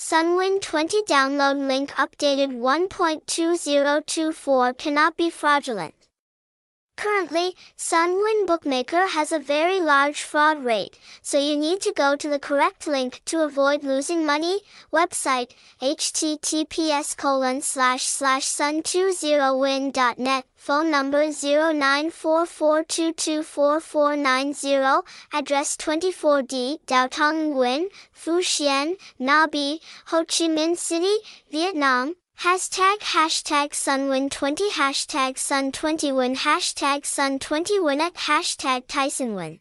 Sunwin 20 download link updated 1.2024 cannot be fraudulent. Currently, Sunwin Bookmaker has a very large fraud rate, so you need to go to the correct link to avoid losing money. Website, https colon slash slash sun20win.net, phone number 0944224490, address 24D, Dao Tong Nguyen, Phu Nabi, Ho Chi Minh City, Vietnam. Hashtag hashtag Sunwin20 hashtag Sun20win hashtag Sun20winnet hashtag taisunwin